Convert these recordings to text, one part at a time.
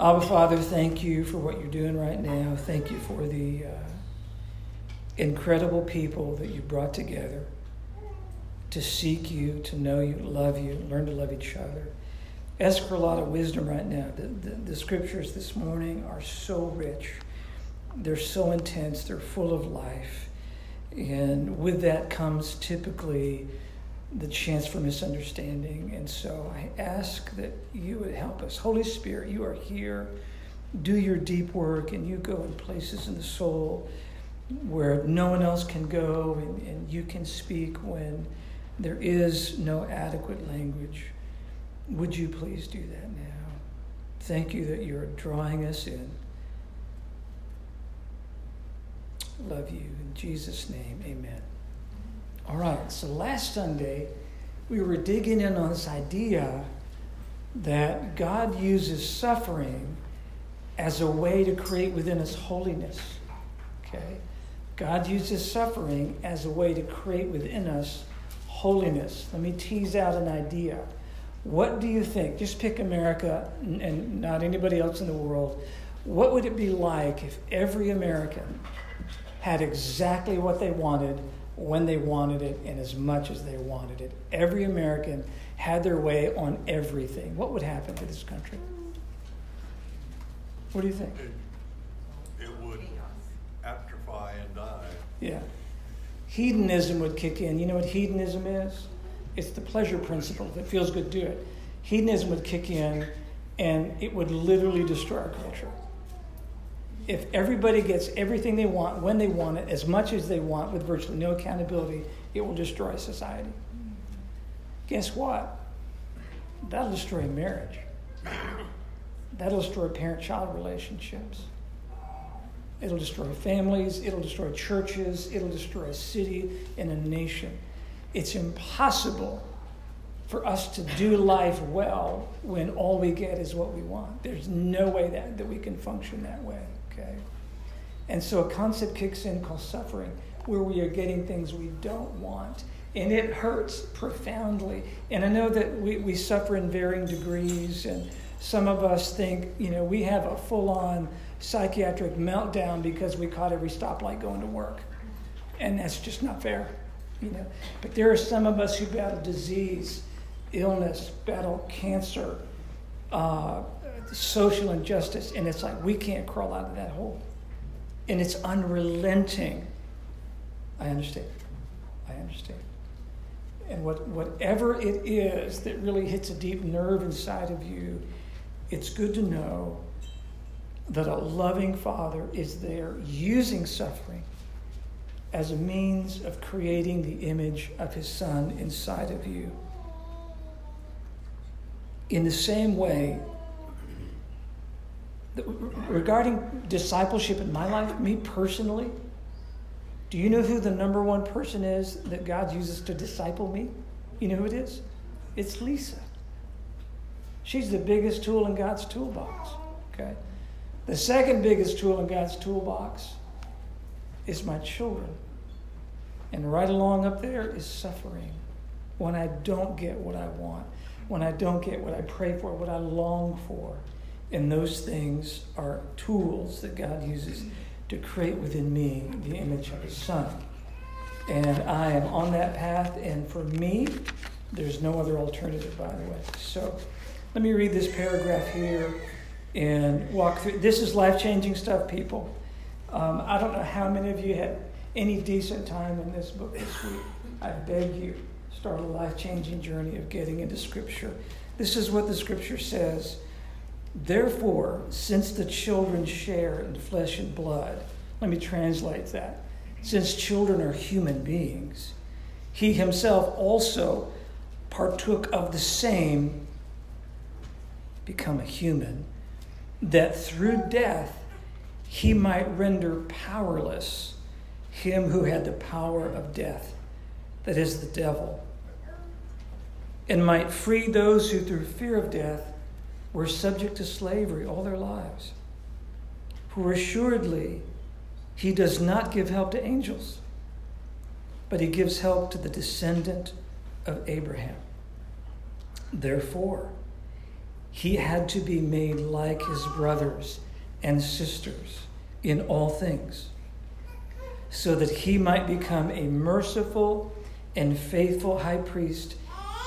Abba, Father, thank you for what you're doing right now. Thank you for the uh, incredible people that you brought together to seek you, to know you, love you, learn to love each other. Ask for a lot of wisdom right now. The, the, the scriptures this morning are so rich, they're so intense, they're full of life. And with that comes typically the chance for misunderstanding. And so I ask that you would help us. Holy Spirit, you are here. Do your deep work, and you go in places in the soul where no one else can go, and, and you can speak when there is no adequate language. Would you please do that now? Thank you that you're drawing us in. Love you. In Jesus' name, amen. All right, so last Sunday, we were digging in on this idea that God uses suffering as a way to create within us holiness. Okay? God uses suffering as a way to create within us holiness. Let me tease out an idea. What do you think? Just pick America and not anybody else in the world. What would it be like if every American had exactly what they wanted when they wanted it and as much as they wanted it? Every American had their way on everything. What would happen to this country? What do you think? It, it would atrophy and die. Yeah hedonism would kick in. You know what hedonism is? It's the pleasure principle. If it feels good, do it. Hedonism would kick in and it would literally destroy our culture. If everybody gets everything they want when they want it, as much as they want, with virtually no accountability, it will destroy society. Guess what? That'll destroy marriage. That'll destroy parent child relationships. It'll destroy families, it'll destroy churches, it'll destroy a city and a nation. It's impossible for us to do life well when all we get is what we want. There's no way that, that we can function that way, okay? And so a concept kicks in called suffering, where we are getting things we don't want. And it hurts profoundly. And I know that we, we suffer in varying degrees, and some of us think, you know, we have a full on psychiatric meltdown because we caught every stoplight going to work. And that's just not fair, you know. But there are some of us who battle disease, illness, battle cancer, uh, social injustice, and it's like we can't crawl out of that hole. And it's unrelenting. I understand. I understand. And what, whatever it is that really hits a deep nerve inside of you, it's good to know that a loving Father is there using suffering as a means of creating the image of His Son inside of you. In the same way, regarding discipleship in my life, me personally, do you know who the number one person is that God uses to disciple me? You know who it is? It's Lisa. She's the biggest tool in God's toolbox. Okay? The second biggest tool in God's toolbox is my children. And right along up there is suffering. When I don't get what I want, when I don't get what I pray for, what I long for. And those things are tools that God uses to create within me the image of His Son. And I am on that path, and for me, there's no other alternative, by the way. So let me read this paragraph here and walk through. This is life changing stuff, people. Um, I don't know how many of you had any decent time in this book this week. I beg you, start a life changing journey of getting into Scripture. This is what the Scripture says. Therefore, since the children share in flesh and blood, let me translate that. Since children are human beings, he himself also partook of the same, become a human that through death he might render powerless him who had the power of death, that is, the devil, and might free those who through fear of death were subject to slavery all their lives. For assuredly, he does not give help to angels, but he gives help to the descendant of Abraham. Therefore, he had to be made like his brothers and sisters in all things, so that he might become a merciful and faithful high priest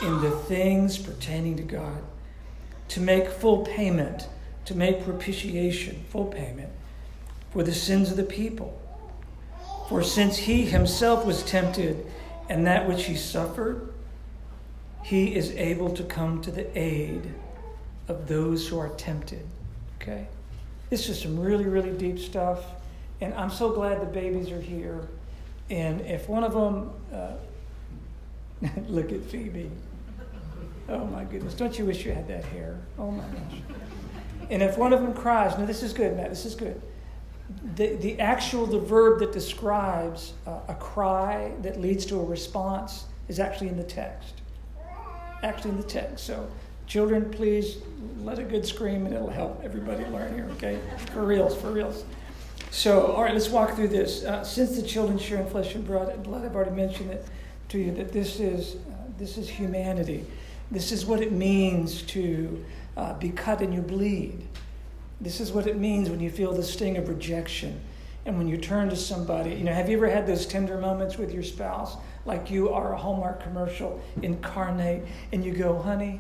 in the things pertaining to God, to make full payment, to make propitiation, full payment, for the sins of the people. For since he himself was tempted, and that which he suffered, he is able to come to the aid of those who are tempted. Okay? This is some really, really deep stuff. And I'm so glad the babies are here. And if one of them, uh, look at Phoebe. Oh my goodness. Don't you wish you had that hair? Oh my gosh. And if one of them cries, no, this is good, Matt, this is good. The, the actual, the verb that describes uh, a cry that leads to a response is actually in the text. Actually in the text. So Children, please let a good scream and it'll help everybody learn here, okay? For reals, for reals. So, all right, let's walk through this. Uh, since the children share in flesh and blood, I've already mentioned it to you that this is, uh, this is humanity. This is what it means to uh, be cut and you bleed. This is what it means when you feel the sting of rejection and when you turn to somebody. You know, have you ever had those tender moments with your spouse, like you are a Hallmark commercial incarnate, and you go, honey,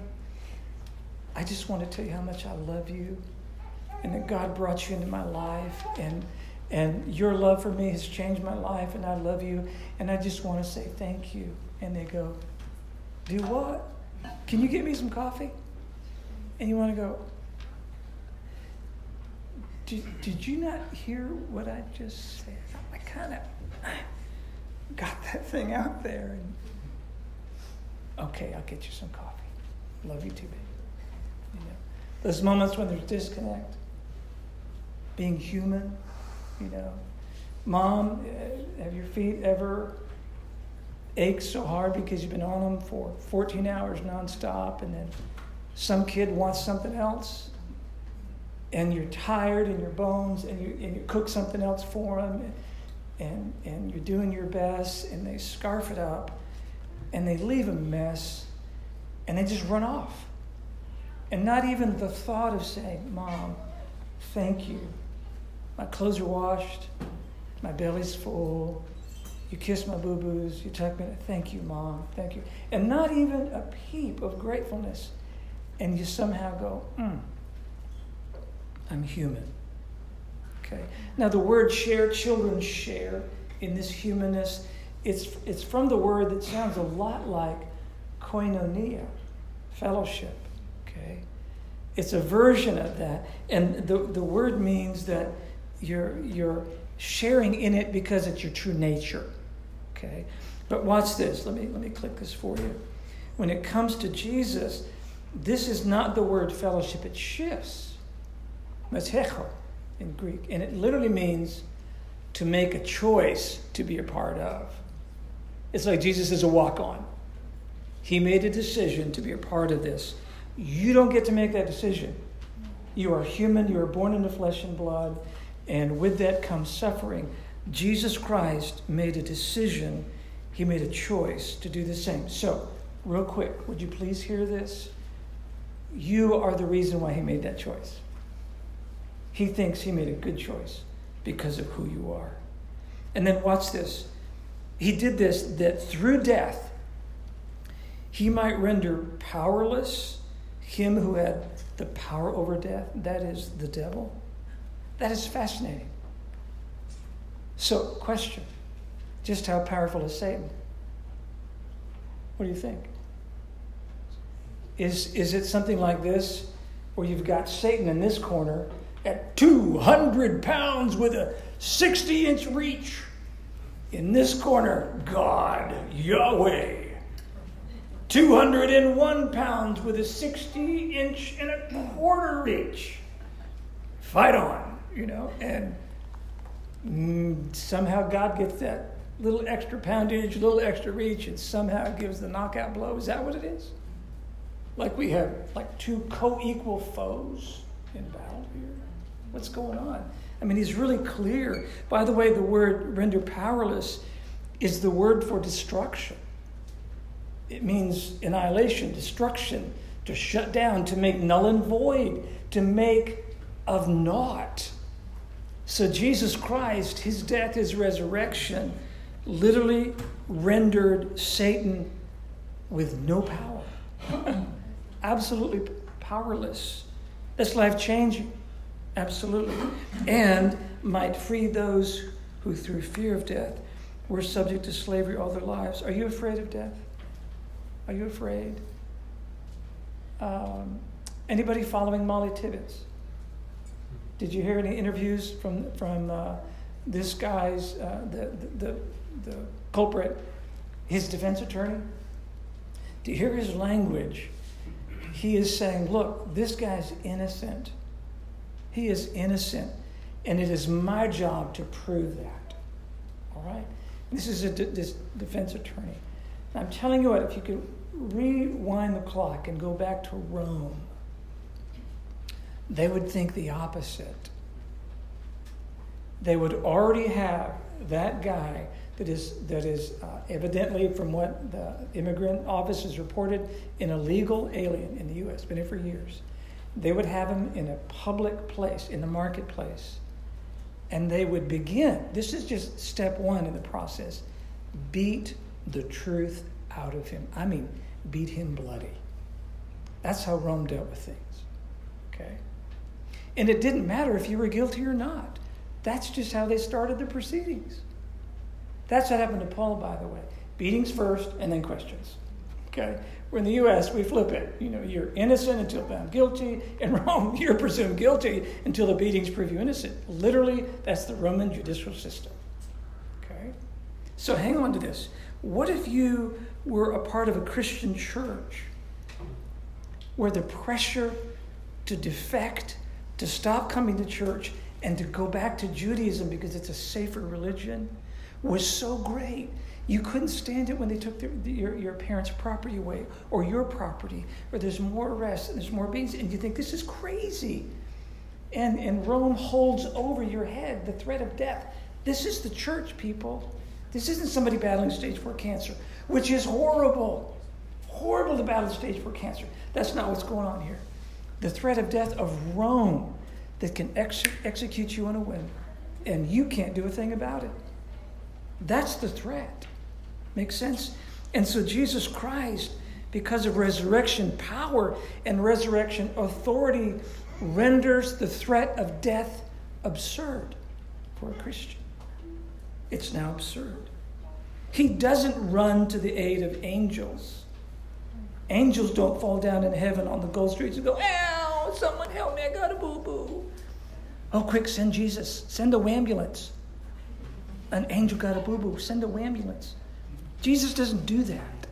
I just want to tell you how much I love you and that God brought you into my life and and your love for me has changed my life and I love you and I just want to say thank you. And they go, Do what? Can you get me some coffee? And you want to go, did, did you not hear what I just said? I kind of got that thing out there. And, okay, I'll get you some coffee. Love you too, baby. Those moments when there's disconnect, being human, you know. Mom, eh, have your feet ever ached so hard because you've been on them for 14 hours nonstop and then some kid wants something else and you're tired in your bones and you, and you cook something else for them and, and you're doing your best and they scarf it up and they leave a mess and they just run off and not even the thought of saying, Mom, thank you. My clothes are washed, my belly's full. You kiss my boo boos, you tuck me. Thank you, Mom. Thank you. And not even a peep of gratefulness. And you somehow go, mm, I'm human. Okay. Now, the word share, children share in this humanness. It's, it's from the word that sounds a lot like koinonia, fellowship. Okay? It's a version of that. And the, the word means that you're, you're sharing in it because it's your true nature. Okay? But watch this. Let me, let me click this for you. When it comes to Jesus, this is not the word fellowship, it shifts. Metecho in Greek. And it literally means to make a choice to be a part of. It's like Jesus is a walk on. He made a decision to be a part of this. You don't get to make that decision. You are human, you are born into flesh and blood, and with that comes suffering. Jesus Christ made a decision, he made a choice to do the same. So, real quick, would you please hear this? You are the reason why he made that choice. He thinks he made a good choice because of who you are. And then watch this. He did this that through death, he might render powerless him who had the power over death, that is the devil. That is fascinating. So, question just how powerful is Satan? What do you think? Is, is it something like this, where you've got Satan in this corner at 200 pounds with a 60 inch reach? In this corner, God, Yahweh, 201 pounds with a 60 inch and a quarter reach. Fight on, you know, and Mm, somehow God gets that little extra poundage, little extra reach, and somehow gives the knockout blow. Is that what it is? Like we have like two co-equal foes in battle here. What's going on? I mean, he's really clear. By the way, the word render powerless is the word for destruction it means annihilation, destruction, to shut down, to make null and void, to make of naught. So, Jesus Christ, his death, his resurrection, literally rendered Satan with no power. Absolutely powerless. That's life changing. Absolutely. And might free those who, through fear of death, were subject to slavery all their lives. Are you afraid of death? Are you afraid? Um, anybody following Molly Tibbetts? Did you hear any interviews from from uh, this guy's uh, the, the the culprit, his defense attorney? You hear his language? He is saying, "Look, this guy's innocent. He is innocent, and it is my job to prove that." All right. This is a de- this defense attorney. I'm telling you what, if you could rewind the clock and go back to Rome, they would think the opposite. They would already have that guy that is, that is uh, evidently, from what the immigrant office has reported, an illegal alien in the U.S., been here for years. They would have him in a public place, in the marketplace, and they would begin. This is just step one in the process beat the truth out of him. I mean, beat him bloody. That's how Rome dealt with things. Okay? And it didn't matter if you were guilty or not. That's just how they started the proceedings. That's what happened to Paul, by the way. Beatings first and then questions. Okay? We're in the U.S., we flip it. You know, you're innocent until found guilty. In Rome, you're presumed guilty until the beatings prove you innocent. Literally, that's the Roman judicial system. Okay? So hang on to this. What if you were a part of a Christian church where the pressure to defect, to stop coming to church, and to go back to Judaism because it's a safer religion was so great. You couldn't stand it when they took their, your, your parents' property away or your property, or there's more arrests and there's more beatings, and you think this is crazy. And, and Rome holds over your head the threat of death. This is the church, people. This isn't somebody battling stage four cancer, which is horrible. Horrible to battle stage four cancer. That's not what's going on here. The threat of death of Rome that can ex- execute you on a whim, and you can't do a thing about it. That's the threat. Makes sense? And so Jesus Christ, because of resurrection power and resurrection authority, renders the threat of death absurd for a Christian. It's now absurd. He doesn't run to the aid of angels. Angels don't fall down in heaven on the gold streets and go, Ow, someone help me, I got a boo boo. Oh, quick, send Jesus. Send a ambulance. An angel got a boo boo. Send a ambulance. Jesus doesn't do that.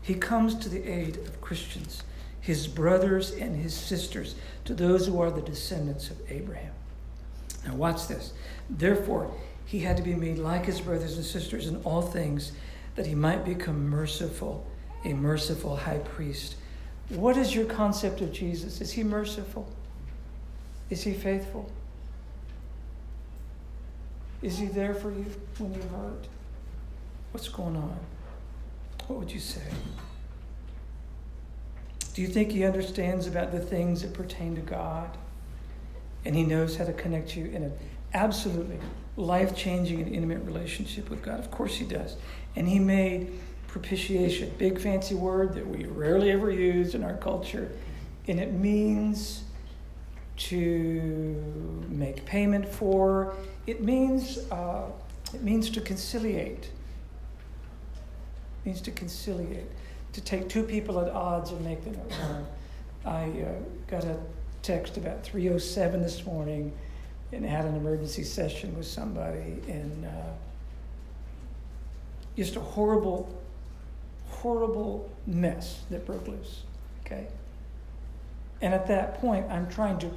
He comes to the aid of Christians, his brothers and his sisters, to those who are the descendants of Abraham. Now, watch this. Therefore, he had to be made like his brothers and sisters in all things, that he might become merciful, a merciful high priest. What is your concept of Jesus? Is he merciful? Is he faithful? Is he there for you when you hurt? What's going on? What would you say? Do you think he understands about the things that pertain to God? And he knows how to connect you in an absolutely life changing and intimate relationship with God? Of course he does. And he made propitiation, big fancy word that we rarely ever use in our culture. And it means to make payment for. It means uh, it means to conciliate. It means to conciliate, to take two people at odds and make them at one. I uh, got a text about 3:07 this morning, and had an emergency session with somebody, and uh, just a horrible, horrible mess that broke loose. Okay. And at that point, I'm trying to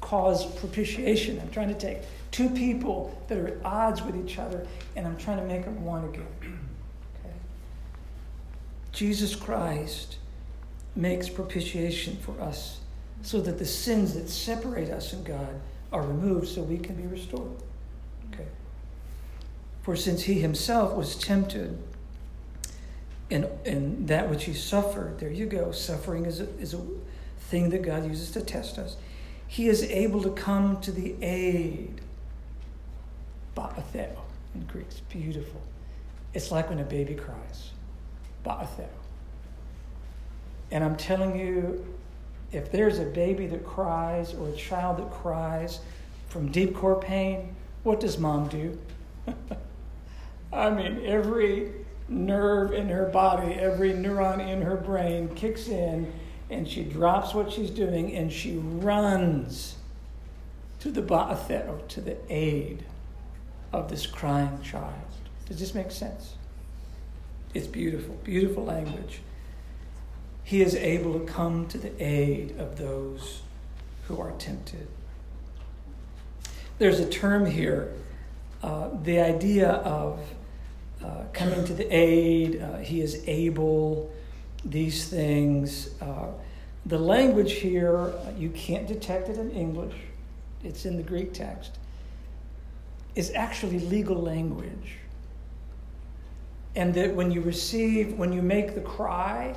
cause propitiation. I'm trying to take two people that are at odds with each other and I'm trying to make them one again. Okay? Jesus Christ makes propitiation for us so that the sins that separate us and God are removed so we can be restored. Okay? For since he himself was tempted and, and that which he suffered, there you go. Suffering is a, is a thing that God uses to test us. He is able to come to the aid. Ba'atheo in Greek. It's beautiful. It's like when a baby cries. Ba'atheo. And I'm telling you, if there's a baby that cries or a child that cries from deep core pain, what does mom do? I mean, every nerve in her body, every neuron in her brain kicks in, and she drops what she's doing and she runs to the ba'atheo, to the aid of this crying child. Does this make sense? It's beautiful, beautiful language. He is able to come to the aid of those who are tempted. There's a term here, uh, the idea of uh, coming to the aid, uh, he is able, these things. Uh, the language here, uh, you can't detect it in English, it's in the Greek text, is actually legal language. And that when you receive, when you make the cry,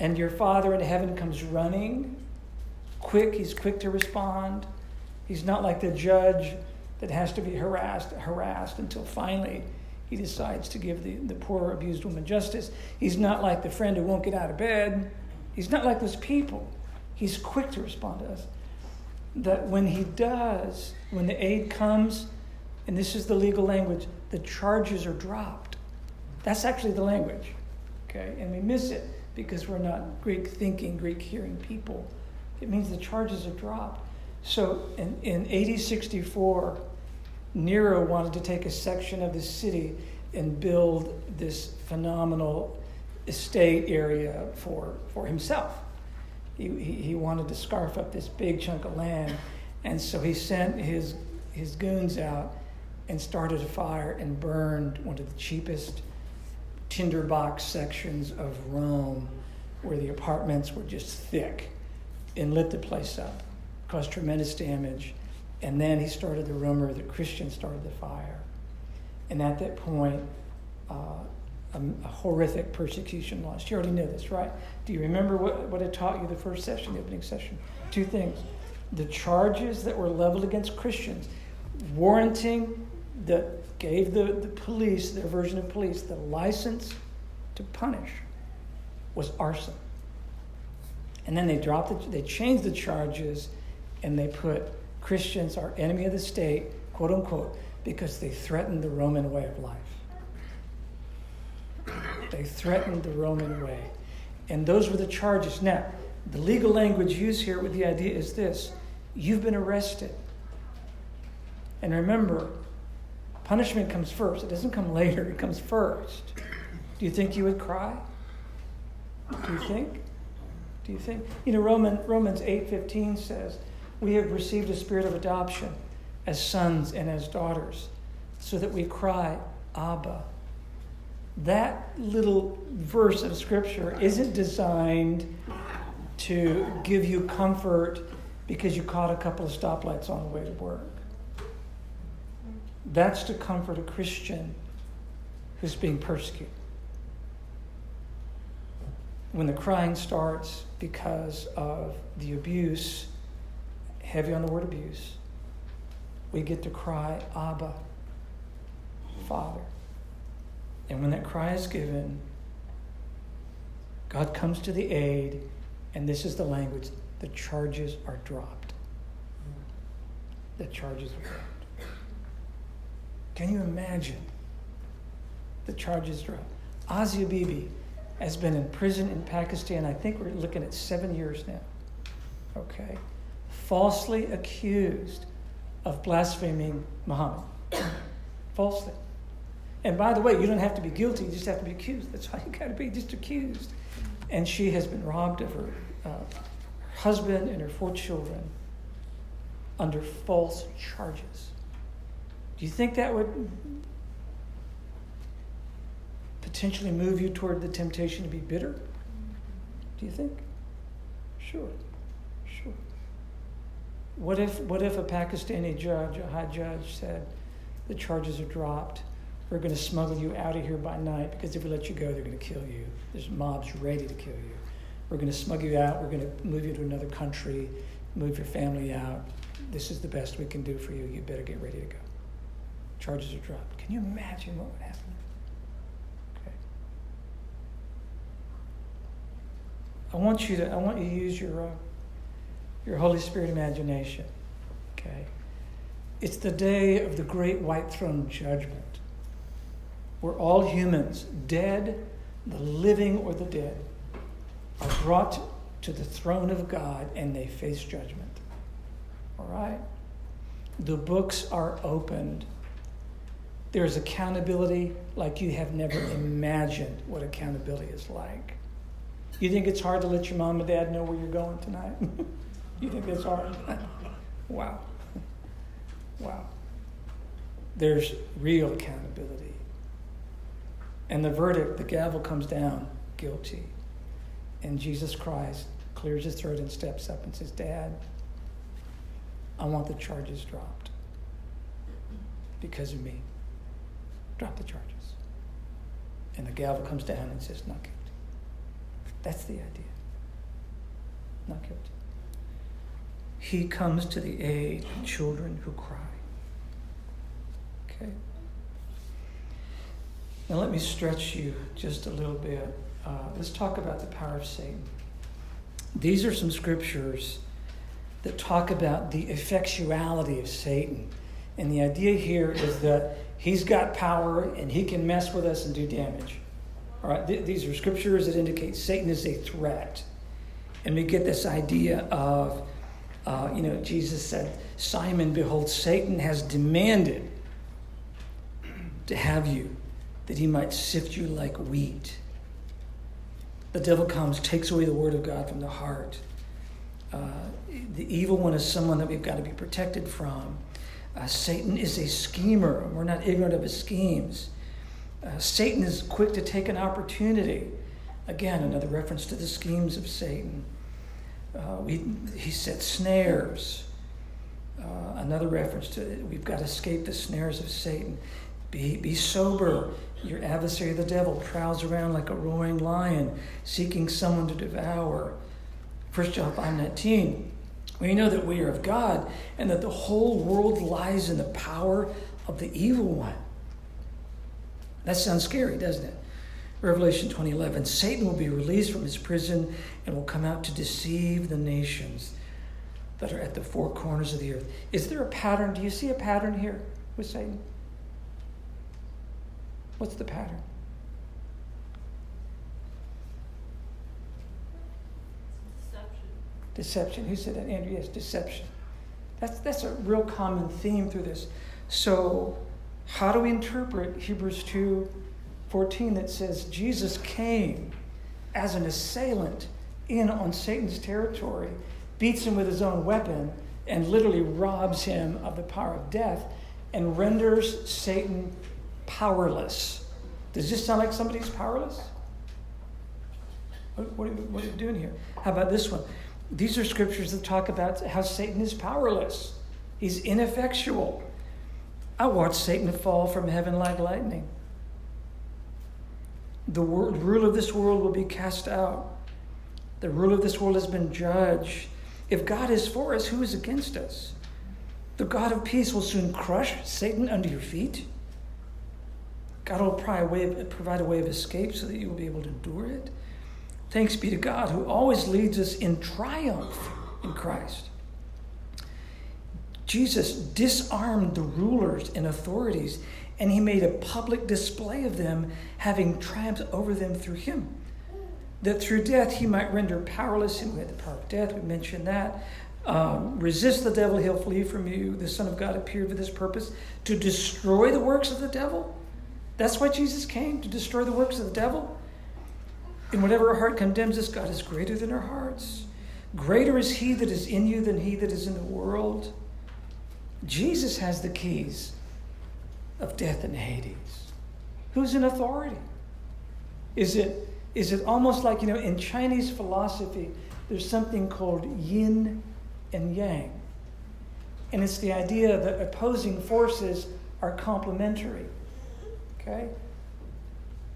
and your Father in heaven comes running, quick, he's quick to respond. He's not like the judge that has to be harassed, harassed until finally he decides to give the, the poor abused woman justice. He's not like the friend who won't get out of bed. He's not like those people. He's quick to respond to us. That when he does, when the aid comes, and this is the legal language, the charges are dropped. That's actually the language. Okay? And we miss it because we're not Greek thinking, Greek hearing people. It means the charges are dropped. So in, in AD 64, Nero wanted to take a section of the city and build this phenomenal estate area for, for himself. He, he, he wanted to scarf up this big chunk of land. And so he sent his, his goons out and started a fire and burned one of the cheapest tinderbox sections of Rome where the apartments were just thick and lit the place up, caused tremendous damage. And then he started the rumor that Christians started the fire. And at that point, uh, a, a, horrific persecution launched. You already know this, right? Do you remember what, what I taught you the first session, the opening session? Two things. The charges that were leveled against Christians, warranting that gave the, the police, their version of police, the license to punish was arson. And then they dropped it, they changed the charges and they put Christians are enemy of the state, quote unquote, because they threatened the Roman way of life. They threatened the Roman way. And those were the charges. Now, the legal language used here with the idea is this you've been arrested. And remember, punishment comes first. It doesn't come later, it comes first. Do you think you would cry? Do you think? Do you think? You know, Roman, Romans 8.15 says, we have received a spirit of adoption as sons and as daughters, so that we cry, Abba. That little verse of scripture isn't designed to give you comfort because you caught a couple of stoplights on the way to work. That's to comfort a Christian who's being persecuted. When the crying starts because of the abuse, heavy on the word abuse, we get to cry, Abba, Father. And when that cry is given, God comes to the aid, and this is the language the charges are dropped. The charges are dropped. Can you imagine the charges dropped? Asia Bibi has been in prison in Pakistan, I think we're looking at seven years now. Okay? Falsely accused of blaspheming Muhammad. Falsely. And by the way, you don't have to be guilty, you just have to be accused. That's all you got to be, just accused. And she has been robbed of her uh, husband and her four children under false charges. Do you think that would potentially move you toward the temptation to be bitter? Do you think? Sure. What if, what if a Pakistani judge, a high judge, said the charges are dropped We're going to smuggle you out of here by night because if we let you go, they're going to kill you. There's mobs ready to kill you. We're going to smuggle you out. We're going to move you to another country, move your family out. This is the best we can do for you. You better get ready to go. Charges are dropped. Can you imagine what would happen? I want you to I want you to use your uh, your Holy Spirit imagination. Okay. It's the day of the great white throne judgment where all humans, dead, the living or the dead, are brought to the throne of God and they face judgment. All right? The books are opened. There's accountability like you have never imagined what accountability is like. You think it's hard to let your mom and dad know where you're going tonight? you think it's hard? wow. Wow. There's real accountability. And the verdict, the gavel comes down guilty. And Jesus Christ clears his throat and steps up and says, Dad, I want the charges dropped because of me. Drop the charges. And the gavel comes down and says, Not guilty. That's the idea. Not guilty. He comes to the aid of children who cry. Okay? Now, let me stretch you just a little bit. Uh, let's talk about the power of Satan. These are some scriptures that talk about the effectuality of Satan. And the idea here is that he's got power and he can mess with us and do damage. All right, th- these are scriptures that indicate Satan is a threat. And we get this idea of, uh, you know, Jesus said, Simon, behold, Satan has demanded to have you that he might sift you like wheat. The devil comes, takes away the word of God from the heart. Uh, the evil one is someone that we've got to be protected from. Uh, Satan is a schemer. We're not ignorant of his schemes. Uh, Satan is quick to take an opportunity. Again, another reference to the schemes of Satan. Uh, we, he set snares. Uh, another reference to we've got to escape the snares of Satan. Be, be sober. Your adversary, the devil, prowls around like a roaring lion, seeking someone to devour. 1 John 5 19. We know that we are of God and that the whole world lies in the power of the evil one. That sounds scary, doesn't it? Revelation 20:11 Satan will be released from his prison and will come out to deceive the nations that are at the four corners of the earth. Is there a pattern? Do you see a pattern here with Satan? What's the pattern? Deception. Deception. Who said that? Andrew, yes, deception. That's, that's a real common theme through this. So, how do we interpret Hebrews 2 14 that says Jesus came as an assailant in on Satan's territory, beats him with his own weapon, and literally robs him of the power of death and renders Satan powerless? Does this sound like somebody's powerless? What, what, are, you, what are you doing here? How about this one? These are scriptures that talk about how Satan is powerless, he's ineffectual. I watched Satan fall from heaven like lightning. The world, rule of this world will be cast out. The rule of this world has been judged. If God is for us, who is against us? The God of peace will soon crush Satan under your feet. God will provide a way of escape so that you will be able to endure it. Thanks be to God who always leads us in triumph in Christ. Jesus disarmed the rulers and authorities, and he made a public display of them, having triumphed over them through him. That through death he might render powerless him who had the power of death. We mentioned that. Um, resist the devil, he'll flee from you. The Son of God appeared for this purpose to destroy the works of the devil. That's why Jesus came, to destroy the works of the devil. In whatever our heart condemns us, God is greater than our hearts. Greater is he that is in you than he that is in the world. Jesus has the keys of death and Hades. Who's in authority? Is it, is it almost like, you know, in Chinese philosophy, there's something called yin and yang. And it's the idea that opposing forces are complementary. Okay?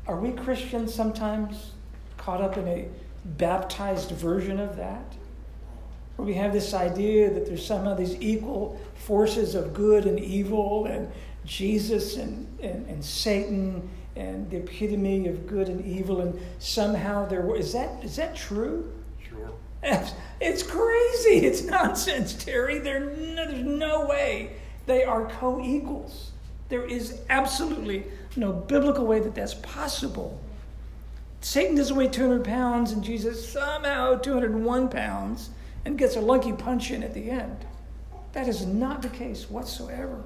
Are we Christians sometimes caught up in a baptized version of that? Where we have this idea that there's somehow these equal forces of good and evil, and Jesus and, and, and Satan and the epitome of good and evil, and somehow there is that is that true? Sure. It's crazy. It's nonsense, Terry. There, no, there's no way they are co-equals. There is absolutely no biblical way that that's possible. Satan doesn't weigh 200 pounds, and Jesus somehow 201 pounds and gets a lucky punch in at the end. That is not the case whatsoever.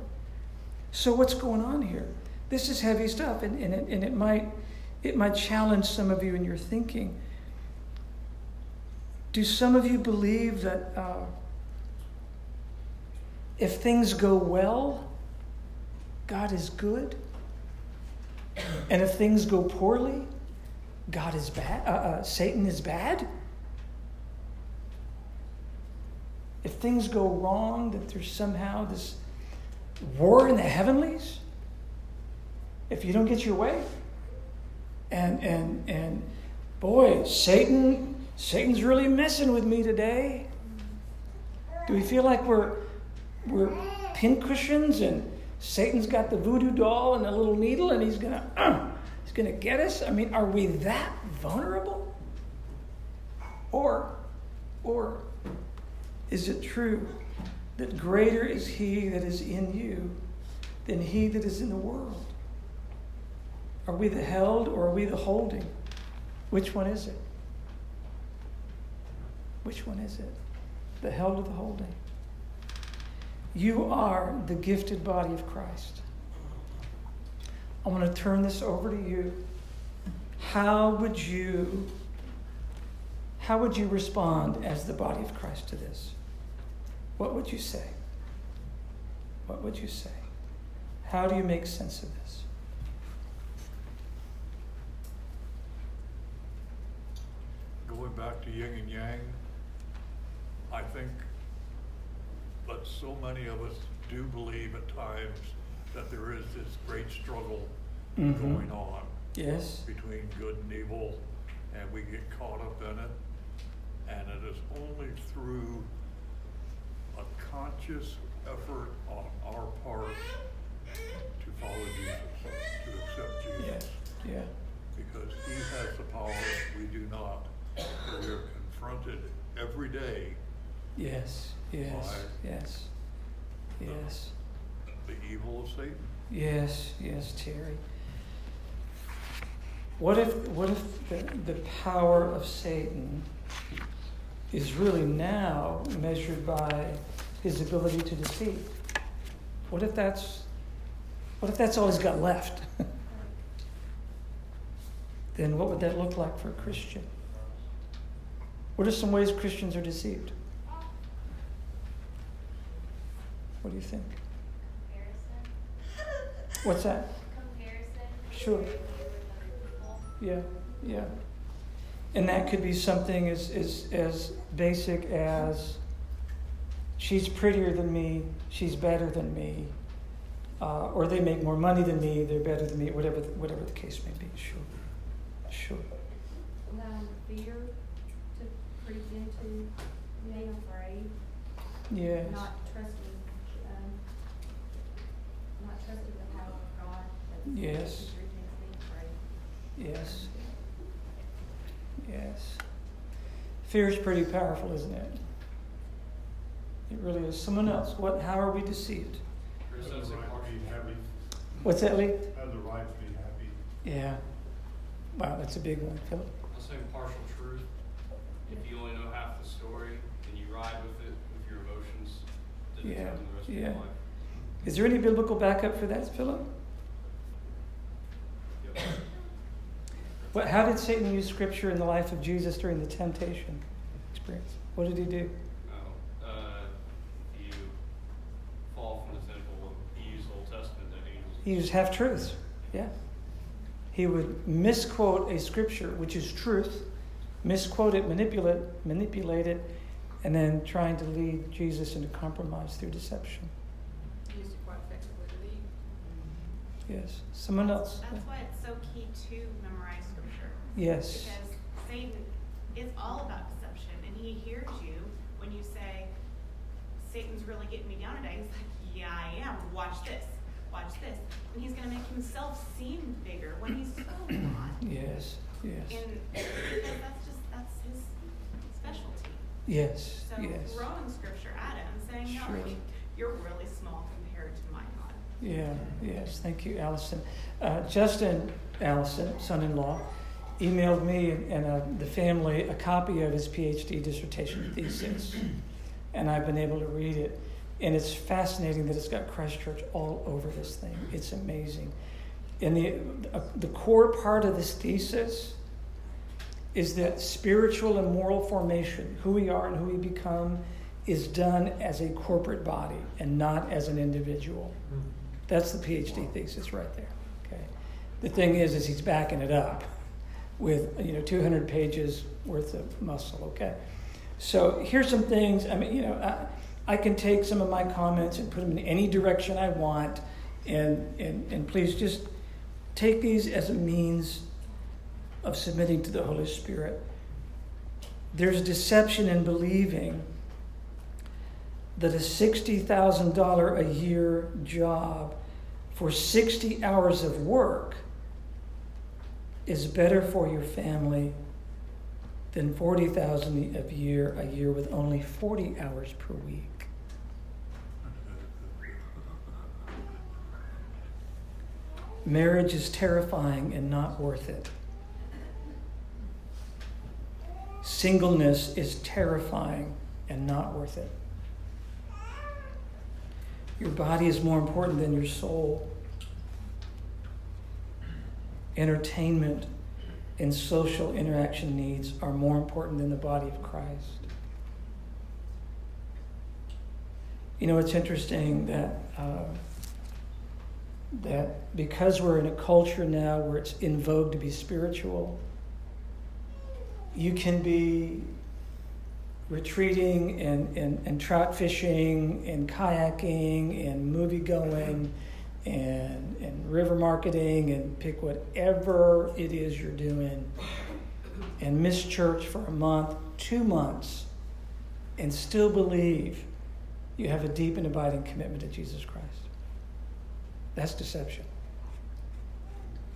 So, what's going on here? This is heavy stuff, and, and, it, and it, might, it might challenge some of you in your thinking. Do some of you believe that uh, if things go well, God is good? And if things go poorly, God is bad? Uh, uh, Satan is bad? If things go wrong, that there's somehow this war in the heavenlies? If you don't get your way? And, and, and boy, Satan, Satan's really messing with me today. Do we feel like we're, we're pincushions and Satan's got the voodoo doll and a little needle and he's gonna, uh, he's gonna get us? I mean, are we that vulnerable? Or, or is it true that greater is he that is in you than he that is in the world? Are we the held or are we the holding? Which one is it? Which one is it? The held or the holding? You are the gifted body of Christ. I want to turn this over to you. How would you how would you respond as the body of Christ to this? What would you say? What would you say? How do you make sense of this? Going back to yin and yang, I think that so many of us do believe at times that there is this great struggle Mhm. going on Yes? between good and evil, and we get caught up in it. And it is only through a conscious effort on our part to follow Jesus, to accept Jesus. Yes. Yeah. Because he has the power, we do not. We are confronted every day, Yes. Yes. Yes. Yes. the evil of Satan. Yes, yes, Terry. What if what if the, the power of Satan is really now measured by his ability to deceive? What if that's what if that's all he's got left? then what would that look like for a Christian? What are some ways Christians are deceived? What do you think? Comparison. What's that? Comparison. Sure. With other people. Yeah, yeah. And that could be something as, as, as basic as she's prettier than me, she's better than me, uh, or they make more money than me, they're better than me, whatever the, whatever the case may be. Sure, sure. allowing fear to creep into being afraid, Yes, not trusting, um, not trusting the power of God. Yes. is through things being afraid. yes, yes. Fear is pretty powerful, isn't it? It really is. Someone else. What? How are we deceived? Has the right to be happy. What's that, Lee? Has the right to be happy. Yeah. Wow, that's a big one, Philip. I'll say partial truth. If you only know half the story and you ride with it with your emotions, then Yeah, the rest of yeah. your life. Is there any biblical backup for that, Philip? Yep. What, how did Satan use scripture in the life of Jesus during the temptation experience? What did he do? Oh, uh, you fall from the temple, he used Old Testament. He used half truths. Yeah. He would misquote a scripture, which is truth, misquote it, manipulate, manipulate it, and then trying to lead Jesus into compromise through deception. used it quite effectively with Eve. yes. Someone else? That's why it's so key to memorize scripture. Yes. Because Satan is all about deception, and he hears you when you say, Satan's really getting me down today. He's like, Yeah, I am. Watch this. Watch this. And he's going to make himself seem bigger when he's so not. Yes, yes. And because that's just, that's his specialty. Yes, So yes. throwing scripture at him, saying, No, Sure. you're really small compared to my God. Yeah, yes, thank you, Allison. Uh, Justin Allison, son-in-law, emailed me and uh, the family a copy of his PhD dissertation thesis, and I've been able to read it. And it's fascinating that it's got Christchurch all over this thing. It's amazing. And the, uh, the core part of this thesis is that spiritual and moral formation, who we are and who we become, is done as a corporate body and not as an individual. That's the PhD thesis right there. Okay. The thing is, is he's backing it up with you know 200 pages worth of muscle. Okay. So here's some things. I mean, you know, I, I can take some of my comments and put them in any direction I want, and and and please just take these as a means of submitting to the Holy Spirit. There's deception in believing that a $60,000 a year job for 60 hours of work is better for your family than 40,000 a year a year with only 40 hours per week. Marriage is terrifying and not worth it. Singleness is terrifying and not worth it. Your body is more important than your soul. Entertainment and social interaction needs are more important than the body of Christ. You know, it's interesting that uh, that because we're in a culture now where it's in vogue to be spiritual, you can be retreating and, and, and trout fishing and kayaking and movie going and, and river marketing and pick whatever it is you're doing and miss church for a month, two months, and still believe you have a deep and abiding commitment to Jesus Christ. That's deception.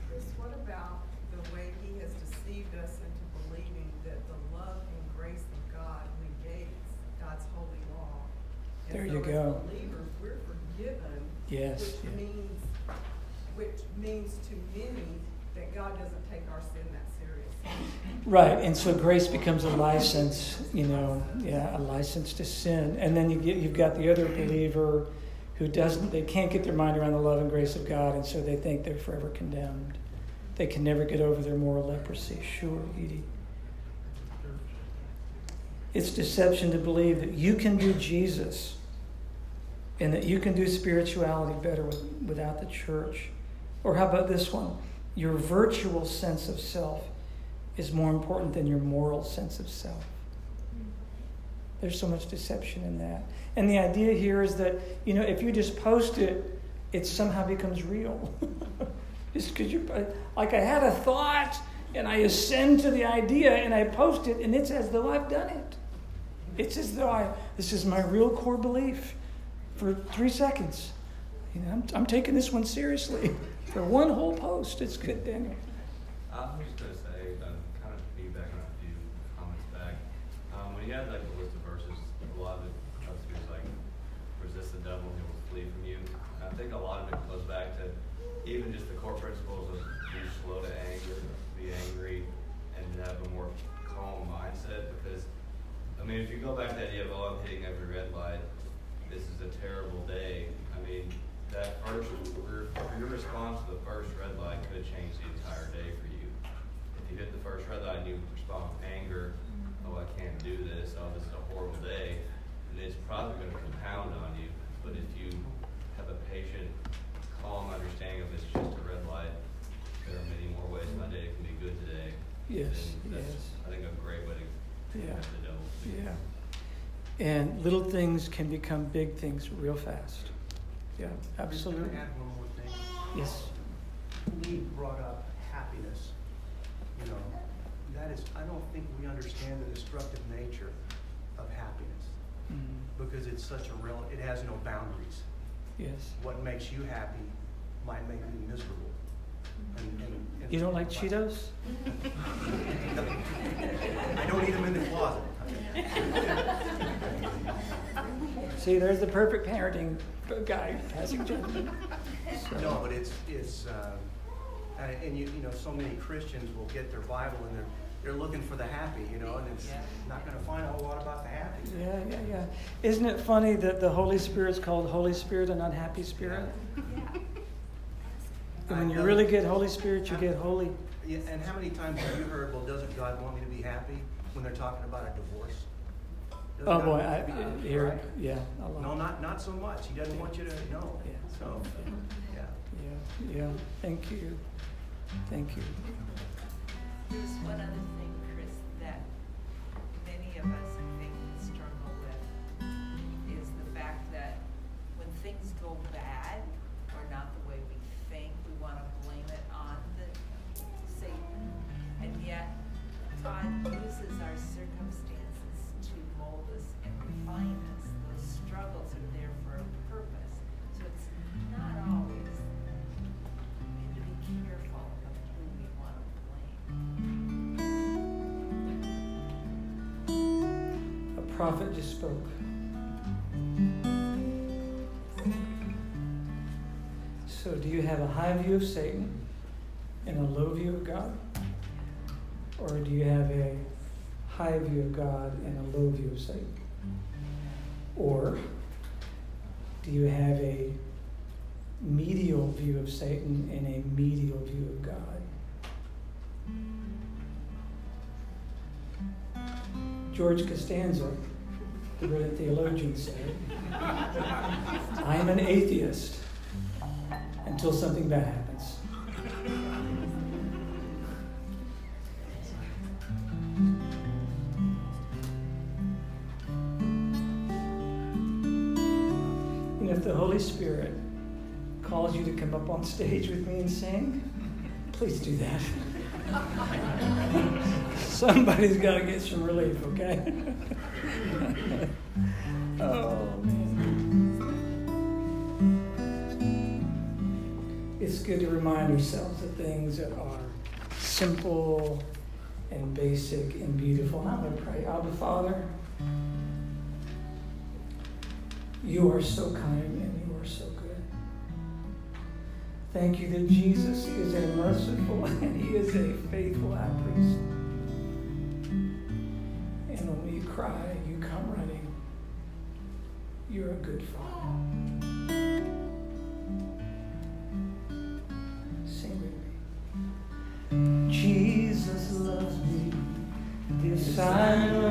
Chris, what about the way he has deceived us into believing that the love and grace of God negates God's holy law? And There so you go. Believers, we're forgiven. Yes, Which yeah. means, which means to many that God doesn't take our sin that serious. Right, and so grace becomes a license, you know, yeah, a license to sin. And then you get, you've got the other believer who doesn't, they can't get their mind around the love and grace of God, and so they think they're forever condemned. They can never get over their moral leprosy. Sure, Edie. It's deception to believe that you can do Jesus and that you can do spirituality better with, without the church. Or how about this one? Your virtual sense of self is more important than your moral sense of self. There's so much deception in that. And the idea here is that, you know, if you just post it, it somehow becomes real. just because you, like I had a thought and I ascend to the idea and I post it and it's as though I've done it. It's as though I, this is my real core belief for three seconds. You know, I'm, I'm taking this one seriously for one whole post. It's good, Daniel. I was just gonna say, um, kind of feedback on a few comments back. Um, when you had like the list of verses, a lot of it comes to like, resist the devil and he will flee from you. And I think a lot of it goes back to even just the core principles of be slow to anger, be angry, and have a more calm mindset. Because, I mean, if you go back to the idea of, oh, I'm hitting every red light, this is a terrible day. I mean, that first, your, your response to the first red light could change the entire day for you. If you hit the first red light and you respond with anger, mm-hmm. oh, I can't do this, oh, this is a horrible day, then it's probably going to compound on you. But if you have a patient, calm understanding of it's just a red light, there are many more ways my day can be good today. Yes, that's, yes. I think, a great way to Yeah. the devil. Yeah. And little things can become big things real fast. Yeah, Can absolutely. I add one more thing? Yes. Lee brought up happiness. You know, that is, I don't think we understand the destructive nature of happiness Mm, because it's such a real, it has no boundaries. yes. What makes you happy might make me miserable. And, and, and You don't like Cheetos? I don't eat them in the closet. See, there's the perfect parenting guy passing judgment. So- No, but it's, it's, um, and, and you, you know, so many Christians will get their Bible and they're, they're looking for the happy, you know, and it's not gonna find a whole lot about the happy. Yeah, yeah, yeah. Isn't it funny that the Holy Spirit's called Holy Spirit and not Happy Spirit? And when you really get Holy Spirit, you get holy. Yeah, and how many times have you heard, well, doesn't God want me to be happy when they're talking about a divorce? Doesn't Oh God boy, want I me to be happy, hear right? it. Yeah, a lot. No, not, not so much. He doesn't want you to know. Yeah. So, yeah. Yeah, yeah. Thank you. Thank you. There's one other thing, Chris, that many of us, I think, struggle with, is the fact that when things go bad, prophet just spoke. So, do you have a high view of Satan and a low view of God? Or do you have a high view of God and a low view of Satan? Or do you have a medial view of Satan and a medial view of God? George Costanza, the great theologian, said, I am an atheist until something bad happens. And if the Holy Spirit calls you to come up on stage with me and sing, please do that. Somebody's got to get some relief, okay? oh, man. It's good to remind ourselves of things that are simple and basic and beautiful. And I'm going to pray. Abba, Father, you are so kind and you are so good. Thank you that Jesus is a merciful and he is a faithful high priest. And when we cry. You're a good father. Sing with me. Jesus loves me, this I know,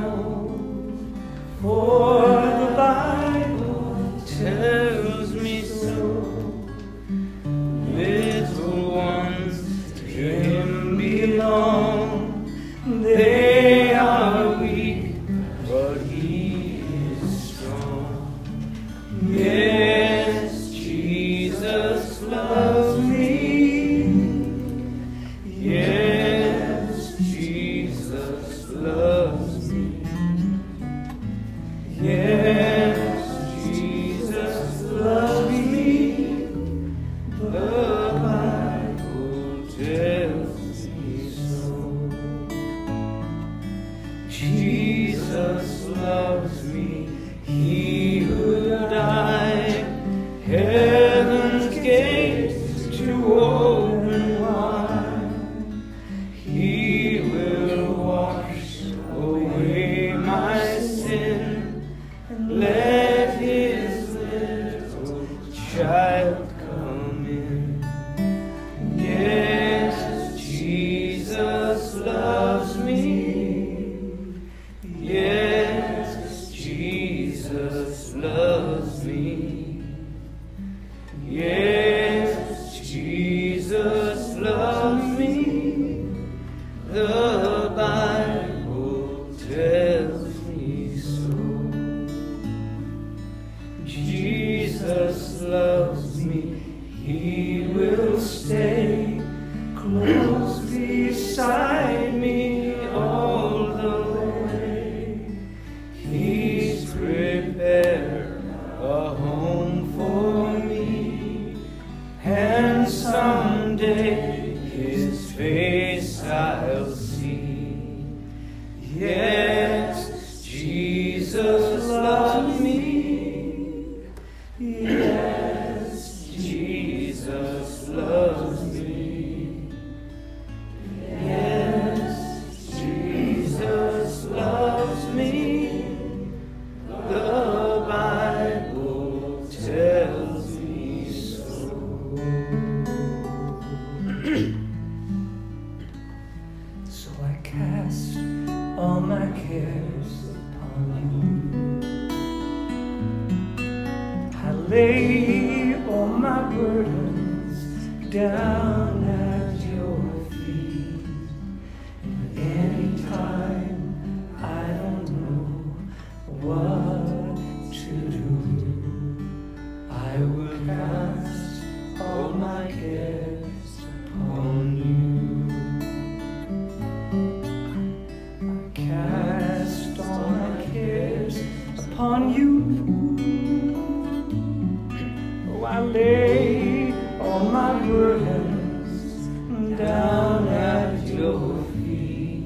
down at your feet.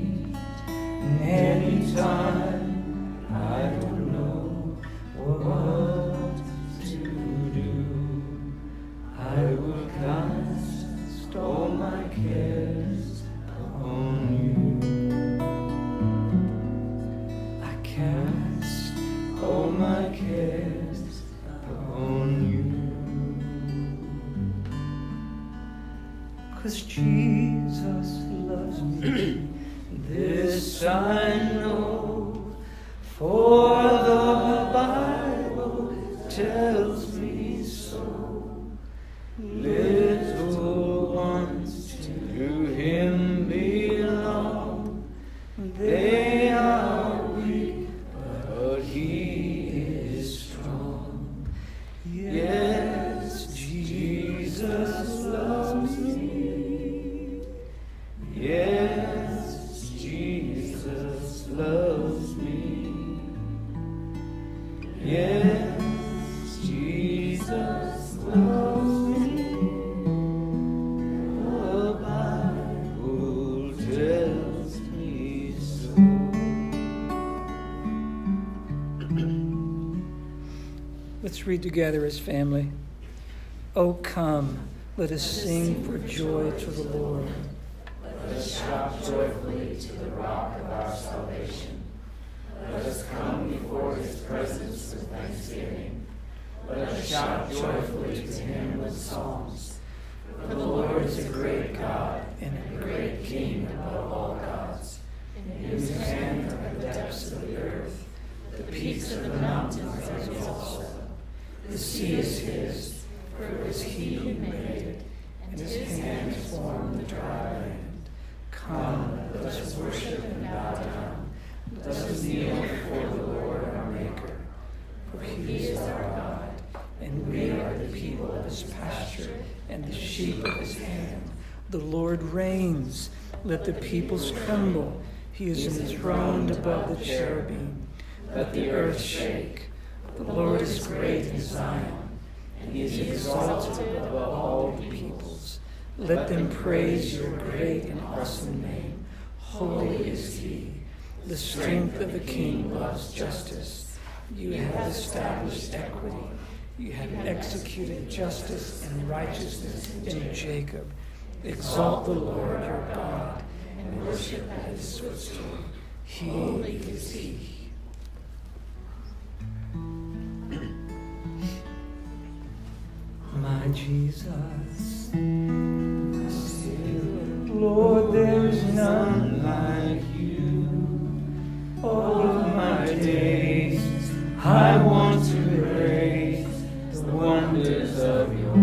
And anytime Let's together as family. Oh, come, let us sing for joy to the Lord. Let us shout joyfully The sea is his, for it was he who made it, and his hands formed the dry land. Come, let us worship and bow down. Let us kneel before the Lord our Maker. For he is our God, and we are the people of his pasture and the sheep of his hand. The Lord reigns. Let the peoples tremble. He is enthroned above the cherubim. Let the earth shake. The Lord is great in Zion, and he is exalted above all the peoples. Let them praise your great and awesome name. Holy is he. The strength of the king loves justice. You have established equity. You have executed justice and righteousness in Jacob. Exalt the Lord your God and worship at his footstool. He is he. My Jesus, Lord, there's none like you. All of my days, I want to praise the wonders of your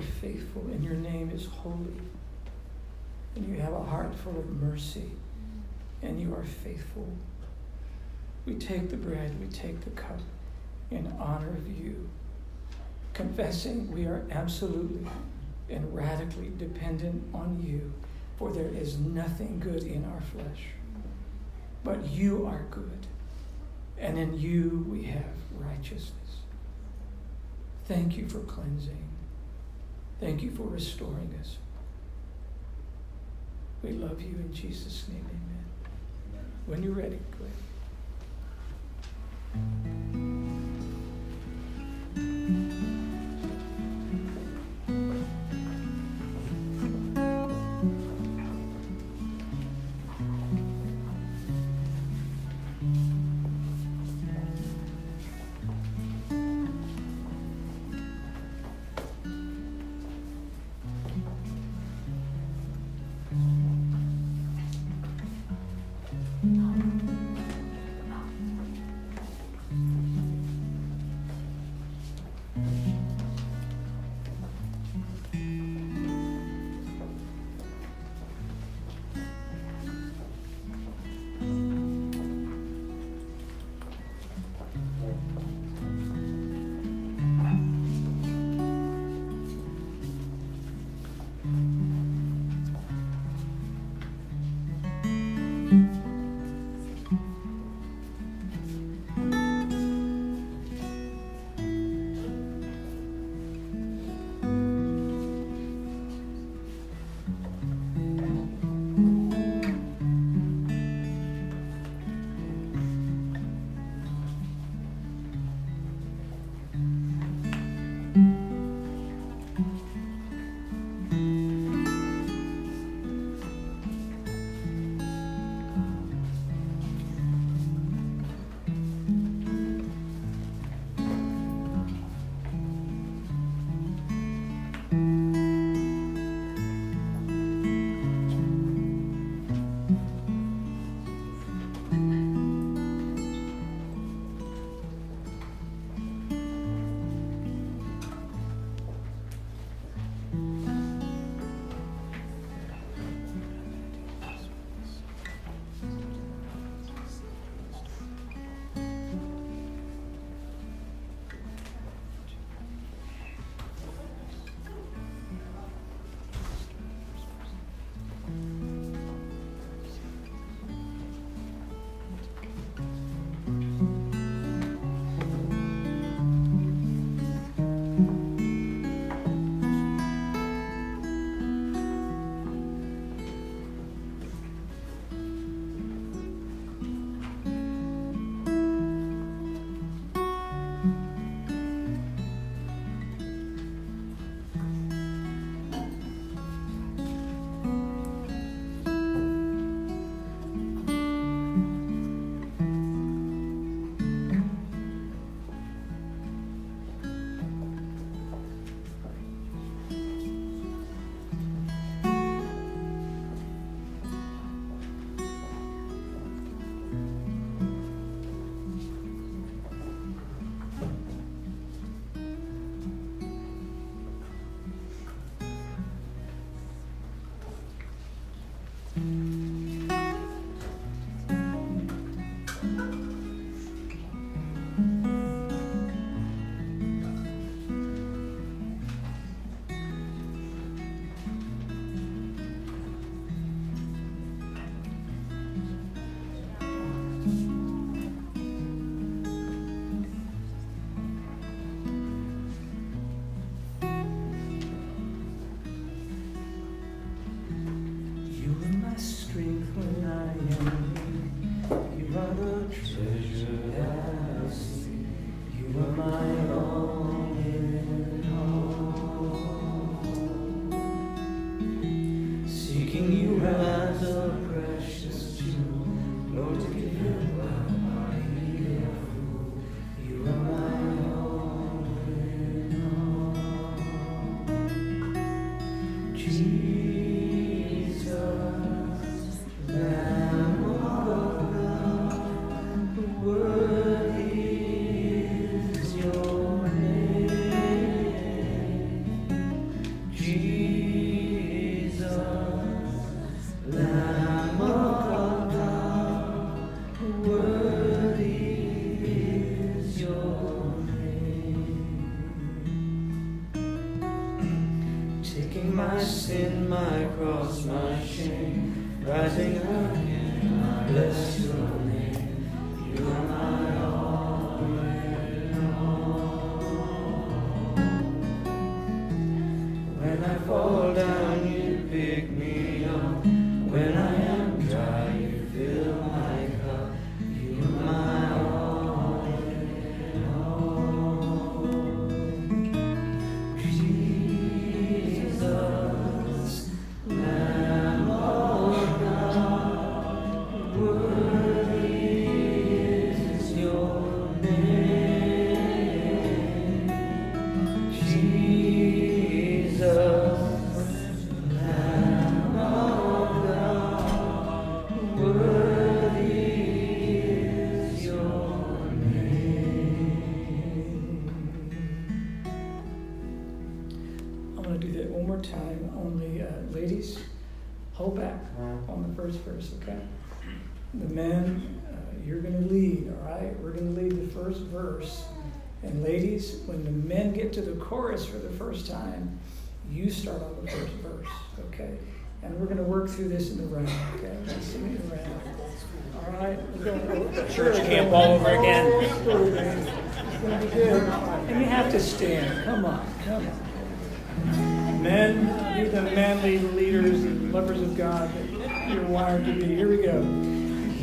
are faithful and your name is holy. And you have a heart full of mercy and you are faithful. We take the bread, we take the cup in honor of you, confessing we are absolutely and radically dependent on you, for there is nothing good in our flesh. But you are good, and in you we have righteousness. Thank you for cleansing. Thank you for restoring us. We love you in Jesus' name, amen. When you're ready, go ahead. Okay? The men, uh, you're going to lead, all right? We're going to lead the first verse. And ladies, when the men get to the chorus for the first time, you start on the first verse, okay? And we're going to work through this in the round, okay? Let's sing it in the round. All right? We're going Church camp all over again. It's going to be good. And you have to stand. Come on, come on. Men, you're the manly leaders and lovers of God you're wired to be. Here we go.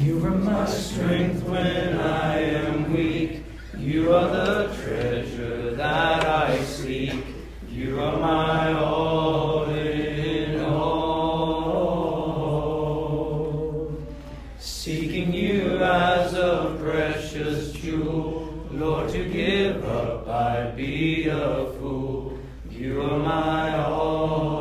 You are my strength when I am weak. You are the treasure that I seek. You are my all in all. Seeking you as a precious jewel, Lord, to give up I'd be a fool. You are my all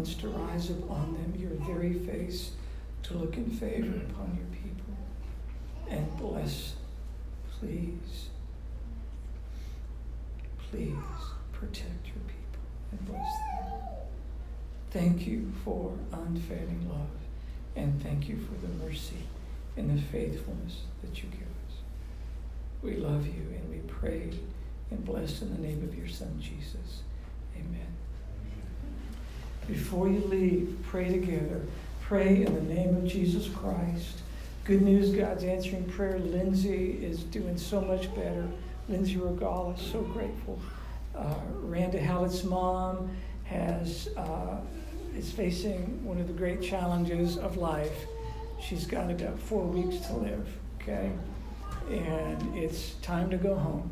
countenance to rise upon them, your very face to look in favor upon your people. And bless, please, please protect your people and bless them. Thank you for unfailing love, and thank you for the mercy and the faithfulness that you give us. We love you and we pray and bless in the name of your Son, Jesus. Amen. Before you leave, pray together. Pray in the name of Jesus Christ. Good news, God's answering prayer. Lindsay is doing so much better. Lindsay Regala, is so grateful. Uh, Randa Hallett's mom has uh, is facing one of the great challenges of life. She's got about four weeks to live, okay? And it's time to go home.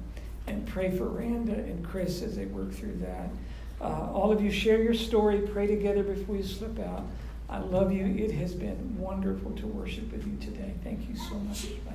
And pray for Randa and Chris as they work through that. Uh, all of you share your story, pray together before you slip out. I love you. It has been wonderful to worship with you today. Thank you so much. Bye.